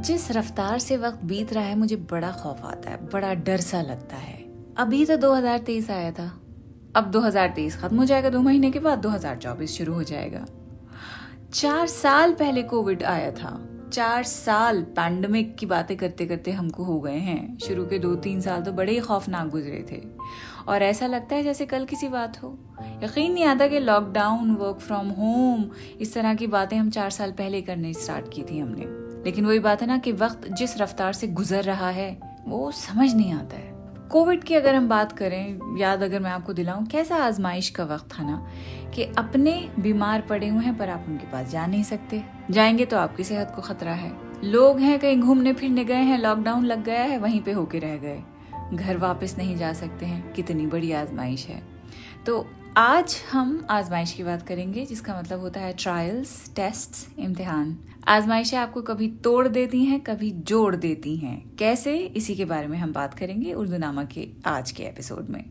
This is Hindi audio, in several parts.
जिस रफ्तार से वक्त बीत रहा है, मुझे बड़ा खौफ आता है, बड़ा डर सा लगता है। अभी तो 2023 आया था। अब 2023 खत्म हो जाएगा, दो महीने के बाद 2024 शुरू हो जाएगा। चार साल पहले कोविड आया था। चार साल पैंडमिक की बातें करते करते हमको हो गए हैं। शुरू के दो तीन साल तो बड़े ही खौफनाक गुजरे थे। और ऐसा लगता है जैसे कल किसी बात हो। यकीन नहीं आता कि लॉकडाउन वर्क फ्रॉम होम इस तरह की बातें हम चार साल पहले करने स्टार्ट की थी हमने। लेकिन वही बात है ना कि वक्त जिस रफ्तार से गुजर रहा है, वो समझ नहीं आता है। कोविड की अगर हम बात करें, याद अगर मैं आपको दिलाऊं, कैसा आजमाइश का वक्त था ना कि अपने बीमार पड़े हुए हैं पर आप उनके पास जा नहीं सकते। जाएँगे तो आपकी सेहत को खतरा है। लोग हैं, कहीं घूमने फिरने गए हैं लॉकडाउन लग गया है, वहीं पे होके रह गए। घर वापस नहीं जा सकते हैं, कितनी बड़ी आजमाइश है। तो आज हम आजमाइश की बात करेंगे, जिसका मतलब होता है ट्रायल्स टेस्ट इम्तिहान। आजमाइशें आपको कभी तोड़ देती हैं, कभी जोड़ देती हैं। कैसे? इसी के बारे में हम बात करेंगे उर्दू नामा के आज के एपिसोड में।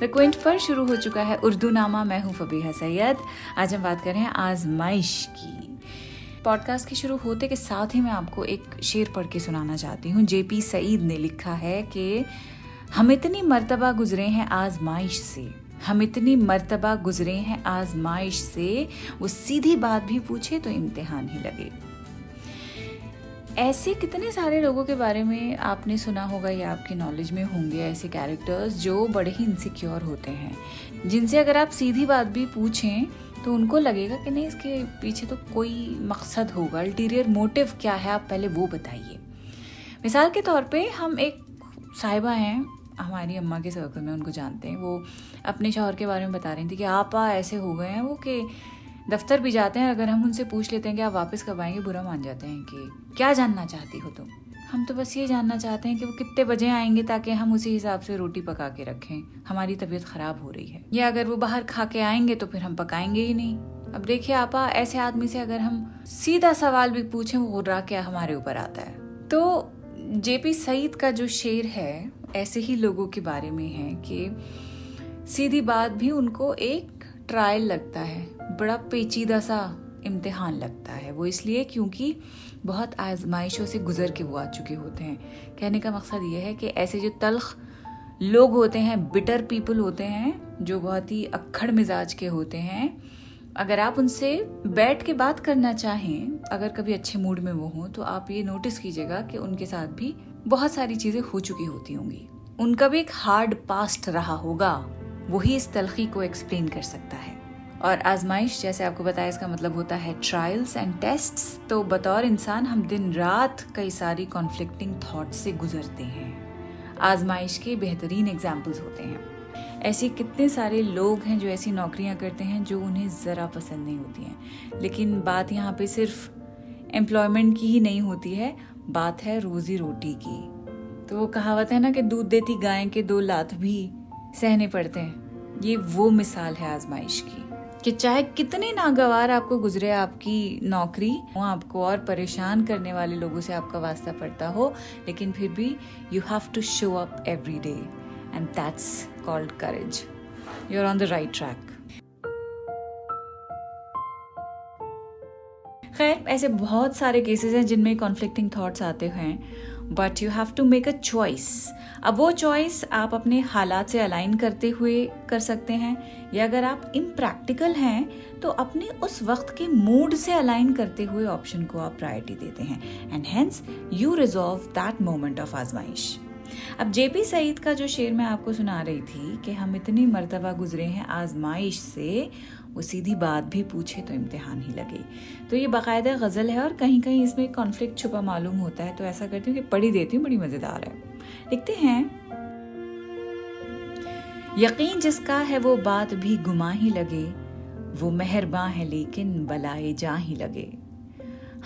द क्विंट पर शुरू हो चुका है उर्दू नामा, मैं हूँ फबीहा सैयद। आज हम बात कर रहे हैं आजमाइश की। पॉडकास्ट के शुरू होते के साथ ही मैं आपको एक शेर पढ़ के सुनाना चाहती हूँ। जेपी सईद ने लिखा है कि, हम इतनी मर्तबा गुजरे हैं आजमाइश से। हम इतनी मर्तबा गुजरे हैं आजमाइश से। वो सीधी बात भी पूछे तो इम्तिहान ही लगे। ऐसे कितने सारे लोगों के बारे में आपने सुना होगा या आपके नॉलेज में होंगे ऐसे कैरेक्टर्स जो बड़े ही इनसिक्योर होते हैं। जिनसे अगर आप सीधी बात भी पूछें तो उनको लगेगा कि नहीं, इसके पीछे तो कोई मकसद होगा। अल्टीरियर मोटिव क्या है, आप पहले वो बताइए। मिसाल के तौर पे हम एक साहिबा हैं, हमारी अम्मा के सर्कल में, उनको जानते हैं। वो अपने शौहर के बारे में बता रही थी कि आप ऐसे हो गए हैं वो कि दफ्तर भी जाते हैं, अगर हम उनसे पूछ लेते हैं कि आप वापस कब आएँगे, बुरा मान जाते हैं कि क्या जानना चाहती हो तुम? हम तो बस ये जानना चाहते हैं कि वो कितने बजे आएँगे ताकि हम उसी हिसाब से रोटी पका के रखें। हमारी तबीयत खराब हो रही है। या अगर वो बाहर खा के आएँगे तो फिर हम पकाएँगे ही नहीं। अब देखिए आपा, ऐसे आदमी से अगर हम सीधा सवाल भी पूछें, वो रहा क्या हमारे ऊपर आता है? तो जेपी सईद का जो शेर है, ऐसे ही लोगों के बारे में है कि सीधी बात भी उनको एक ट्रायल लगता है। बड़ा पेचीदा सा इम्तिहान लगता है। वो इसलिए क्योंकि बहुत आजमाइशों से गुजर के वो आ चुके होते हैं। कहने का मकसद ये है कि ऐसे जो तलख लोग होते हैं बिटर पीपल होते हैं, जो बहुत ही अक्खड़ मिजाज के होते हैं, अगर आप उनसे बैठ के बात करना चाहें, अगर कभी अच्छे मूड में वो हों तो आप ये नोटिस कीजिएगा कि उनके साथ भी बहुत सारी चीज़ें हो चुकी होती होंगी। उनका भी एक हार्ड पास्ट रहा होगा। वही इस तलखी को एक्सप्लेन कर सकता है। और आजमाइश, जैसे आपको बताया, इसका मतलब होता है ट्रायल्स एंड टेस्ट्स तो बतौर इंसान हम दिन रात कई सारी कॉन्फ्लिक्टिंग थॉट से गुजरते हैं। आजमाइश के बेहतरीन एग्जाम्पल्स होते हैं। ऐसे कितने सारे लोग हैं जो ऐसी नौकरियाँ करते हैं जो उन्हें ज़रा पसंद नहीं होती हैं। लेकिन बात यहाँ पे सिर्फ़ एम्प्लॉयमेंट की ही नहीं होती है, बात है रोजी रोटी की। तो वो कहावत है ना कि दूध देती गाय के दो लात भी सहने पड़ते हैं। ये वो मिसाल है आजमाइश की। कि चाहे कितने नागवार आपको गुजरे आपकी नौकरी, वो आपको और परेशान करने वाले लोगों से आपका वास्ता पड़ता हो, लेकिन फिर भी you have to show up every day and that's called courage you are on the right track खैर, ऐसे बहुत सारे केसेस हैं जिनमें कॉन्फ्लिक्टिंग थॉट्स आते हैं। But you have to make a choice अब वो चॉइस आप अपने हालात से अलाइन करते हुए कर सकते हैं। या अगर आप इम्प्रैक्टिकल हैं तो अपने उस वक्त के मूड से अलाइन करते हुए ऑप्शन को आप प्रायोरिटी देते हैं। And hence you resolve that moment of आजमाइश। अब जेपी सईद का जो शेर मैं आपको सुना रही थी कि हम इतनी मरतबा गुजरे हैं आजमाइश से वो सीधी बात भी पूछे तो इम्तिहान ही लगे। तो ये बाकायदा गज़ल है और कहीं कहीं इसमें कॉन्फ्लिक्ट छुपा मालूम होता है तो ऐसा करती हूँ कि पढ़ी देती हूँ, बड़ी मज़ेदार है। लिखते हैं। यकीन जिसका है वो बात भी गुमा ही लगे, वो मेहरबा है लेकिन बलाए जा ही लगे।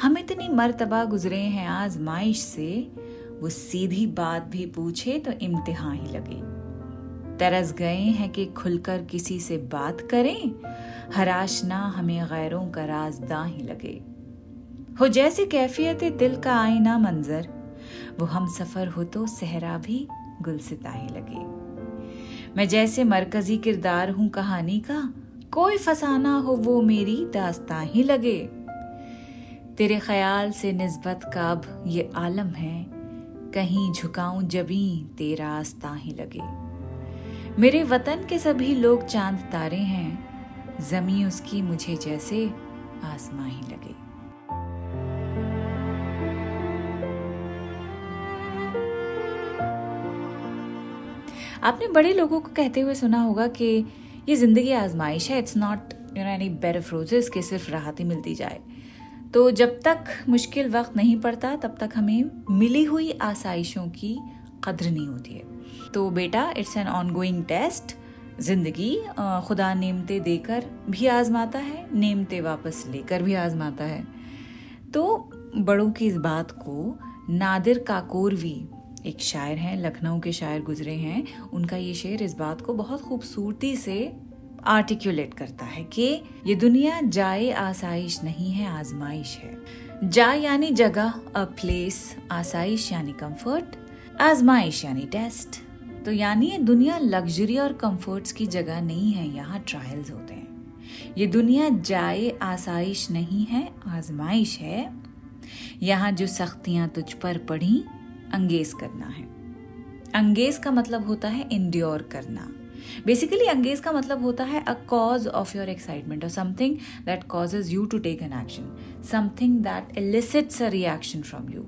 हम इतनी मरतबा गुजरे हैं आजमाइश से, वो सीधी बात भी पूछे तो इम्तिहान ही लगे। तरस गए हैं कि खुलकर किसी से बात करें। हराश ना हमें गैरों का राजदा ही लगे। हो जैसे कैफियत दिल का आईना मंजर, वो हम सफ़र हो तो सहरा भी गुलसिता ही लगे। मैं जैसे मरकजी किरदार हूँ कहानी का, कोई फसाना हो वो मेरी दास्ता ही लगे। तेरे ख्याल से निस्बत का अब ये आलम है, कहीं झुकाऊं जबी तेरा आस्ता ही लगे। मेरे वतन के सभी लोग चाँद तारे हैं। जमी उसकी मुझे जैसे आसमां ही लगे। आपने बड़े लोगों को कहते हुए सुना होगा कि ये ज़िंदगी आजमाइश है। It's not you know any better फ्रोजेस के सिर्फ़ राहत ही मिलती जाए। तो जब तक मुश्किल वक्त नहीं पड़ता, तब तक हमें मिली हुई आसाइशों की कद्र नहीं होती है। तो बेटा it's an ongoing test ज़िंदगी खुदा नेमते देकर भी आजमाता है, नेमते वापस लेकर भी आजमाता है। तो बड़ों की इस बात को नादिर काकोरवी एक शायर हैं, लखनऊ के शायर गुजरे हैं, उनका ये शेर इस बात को बहुत खूबसूरती से आर्टिकुलेट करता है कि ये दुनिया जाए आसाइश नहीं है, आजमाइश है। जा यानी जगह अ प्लेस आसाइश यानी कंफर्ट आजमाइश यानी टेस्ट तो यानी ये दुनिया लग्जरी और कंफर्ट्स की जगह नहीं है, यहाँ ट्रायल्स होते हैं। ये दुनिया जाए, आसाइश नहीं है, आजमाइश है। यहाँ जो सख्तियाँ तुझ पर पड़ी, अंगेज करना है। अंगेज का मतलब होता है इंड्योर करना। बेसिकली अंगेज का मतलब होता है a cause of your excitement और something that causes you to take an action something that elicits a reaction from you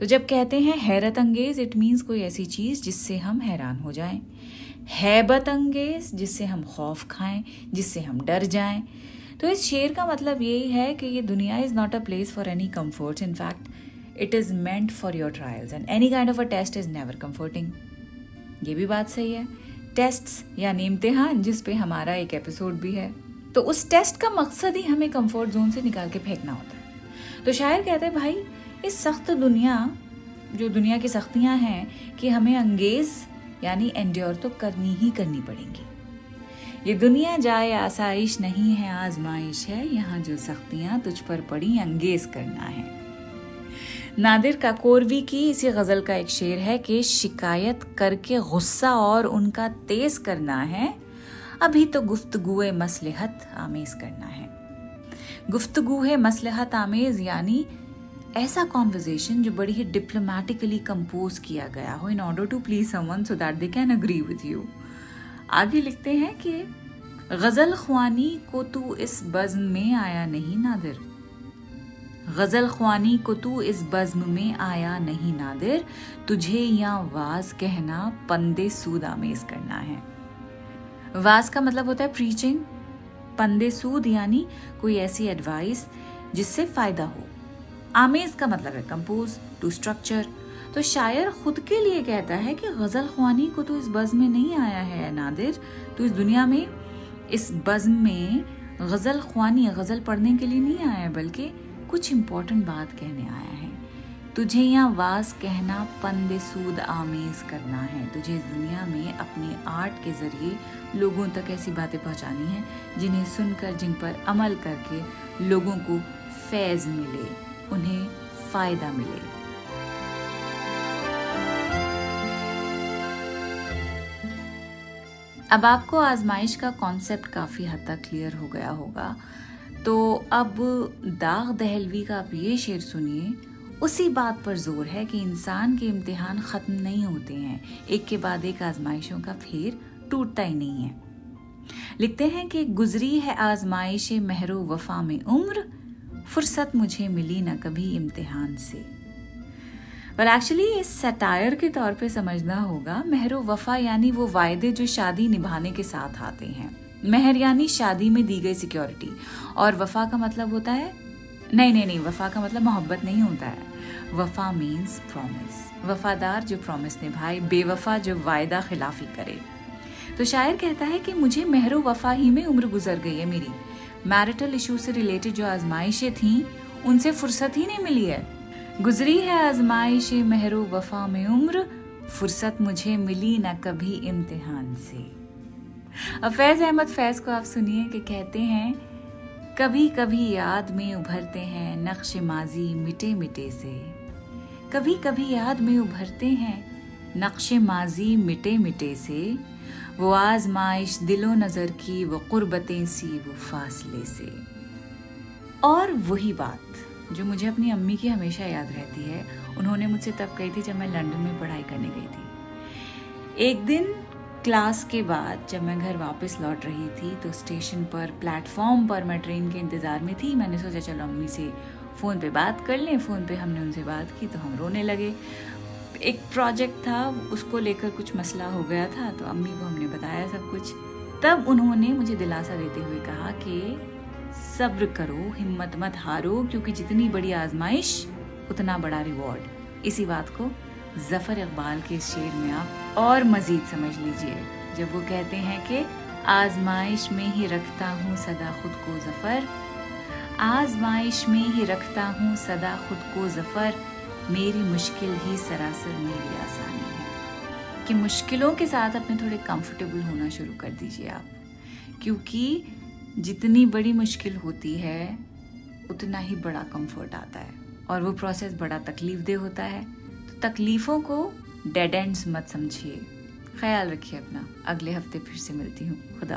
तो जब कहते हैं हैरत अंगेज इट मीन्स कोई ऐसी चीज़ जिससे हम हैरान हो जाएँ। हैबत अंगेज, जिससे हम खौफ खाएँ, जिससे हम डर जाएँ। तो इस शेर का मतलब यही है कि ये दुनिया is not a place for any comfort in fact it is meant for your trials and any kind of a test is never comforting ये भी बात सही है। टेस्ट यानी इम्तिहान, जिस पे हमारा एक एपिसोड भी है। तो उस टेस्ट का मकसद ही हमें कंफर्ट जोन से निकाल के फेंकना होता है। तो शायर कहते हैं, भाई इस सख्त दुनिया, जो दुनिया की सख्तियाँ हैं, कि हमें अंगेज, यानी एंड्योर तो करनी ही करनी पड़ेंगी। ये दुनिया जाए आसाइश नहीं है, आजमाइश है, यहाँ जो सख्तियाँ तुझ पर पड़ी, अंगेज करना है। नादिर काकोरवी की, इसी गज़ल का एक शेर है कि शिकायत करके गुस्सा और उनका तेज करना है, अभी तो गुफ्तगुए मसलहत आमेज करना है। गुफ्तगु मसलहत आमेज, यानी ऐसा कॉन्वर्जेशन जो बड़ी ही डिप्लोमेटिकली कंपोज किया गया हो in order to please someone so that they can agree with you आगे लिखते हैं कि, गज़ल ख्वानी को तू इस बज्म में आया नहीं, नादिर. गज़ल ख्वानी को तू इस बज्म में आया नहीं, नादिर। तुझे या वाज कहना, पंदे सूद आमेज करना है। वाज का मतलब होता है प्रीचिंग पंदे सूद यानी कोई ऐसी एडवाइस जिससे फ़ायदा हो। आमेज का मतलब है कंपोज टू स्ट्रक्चर तो शायर खुद के लिए कहता है कि गज़ल ख्वानी को तो इस बज़ में नहीं आया है नादिर। तो इस दुनिया में, इस बज्म में गज़ल ख्वानी, गज़ल पढ़ने के लिए नहीं आया है, बल्कि कुछ इम्पोर्टेंट बात कहने आया है। तुझे यहाँ वास कहना, पंद सूद आमेज करना है। तुझे इस दुनिया में अपने आर्ट के ज़रिए लोगों तक ऐसी बातें पहुँचानी है, जिन्हें सुनकर, जिन पर अमल करके लोगों को फैज मिले। उन्हें फ़ायदा मिले। अब आपको आजमाइश का कॉन्सेप्ट काफ़ी हद तक क्लियर हो गया होगा। तो अब दाग दहलवी का आप ये शेर सुनिए। उसी बात पर ज़ोर है कि इंसान के इम्तिहान ख़त्म नहीं होते हैं। एक के बाद एक आजमाइशों का फेर टूटता ही नहीं है। लिखते हैं कि गुजरी है आजमाइश महरो वफा में उम्र फुर्सत मुझे मिली न कभी इम्तिहान से। पर एक्चुअली इस सटायर के तौर पे समझना होगा, महरो वफा यानी वो वायदे जो शादी निभाने के साथ आते हैं। मेहर यानी शादी में दी गई सिक्योरिटी और वफा का मतलब होता है? नहीं नहीं नहीं, वफा का मतलब मोहब्बत नहीं होता है। वफा मीन्स प्रॉमिस वफादार जो प्रॉमिस निभाए, बेवफा जो वायदा खिलाफी करे। तो शायर कहता है कि मुझे मेहरो वफा ही में उम्र गुजर गई है मेरी। मैरिटल इशू से रिलेटेड जो आजमाइशें थी, उनसे फुर्सत ही नहीं मिली है। गुजरी है आजमाइश, मेहरो वफा में उम्र, फुर्सत मुझे मिली ना कभी इम्तिहान से। अब फैज अहमद, फैज को आप सुनिए कि कहते हैं कभी कभी याद में उभरते हैं नक्श माजी मिटे मिटे से। कभी कभी याद में उभरते हैं नक्श माजी मिटे मिटे से। वो आजमाइश दिलो नज़र की, वो कुर्बतें सी, वो फासले से। और वही बात जो मुझे अपनी अम्मी की हमेशा याद रहती है, उन्होंने मुझसे तब कही थी जब मैं लंदन में पढ़ाई करने गई थी। एक दिन क्लास के बाद जब मैं घर वापस लौट रही थी तो स्टेशन पर, प्लेटफॉर्म पर मैं ट्रेन के इंतज़ार में थी। मैंने सोचा, चलो, अम्मी से फ़ोन पे बात कर लें। फ़ोन पे हमने उनसे बात की तो हम रोने लगे। एक प्रोजेक्ट था, उसको लेकर कुछ मसला हो गया था तो अम्मी को हमने बताया सब कुछ। तब उन्होंने मुझे दिलासा देते हुए कहा कि सब्र करो, हिम्मत मत हारो, क्योंकि जितनी बड़ी आजमाइश, उतना बड़ा रिवॉर्ड इसी बात को ज़फ़र इकबाल के शेर में आप और मजीद समझ लीजिए। जब वो कहते हैं कि, आजमाइश में ही रखता हूँ सदा खुद को ज़फ़र, आजमाइश में ही रखता हूँ सदा खुद को ज़फ़र मेरी मुश्किल ही सरासर मेरी आसानी है। कि मुश्किलों के साथ अपने थोड़े कंफर्टेबल होना शुरू कर दीजिए आप। क्योंकि जितनी बड़ी मुश्किल होती है, उतना ही बड़ा कंफर्ट आता है। और वो प्रोसेस बड़ा तकलीफ़ दे होता है। तो तकलीफ़ों को डेड एंड्स मत समझिए। ख्याल रखिए अपना। अगले हफ़्ते फिर से मिलती हूँ। खुदा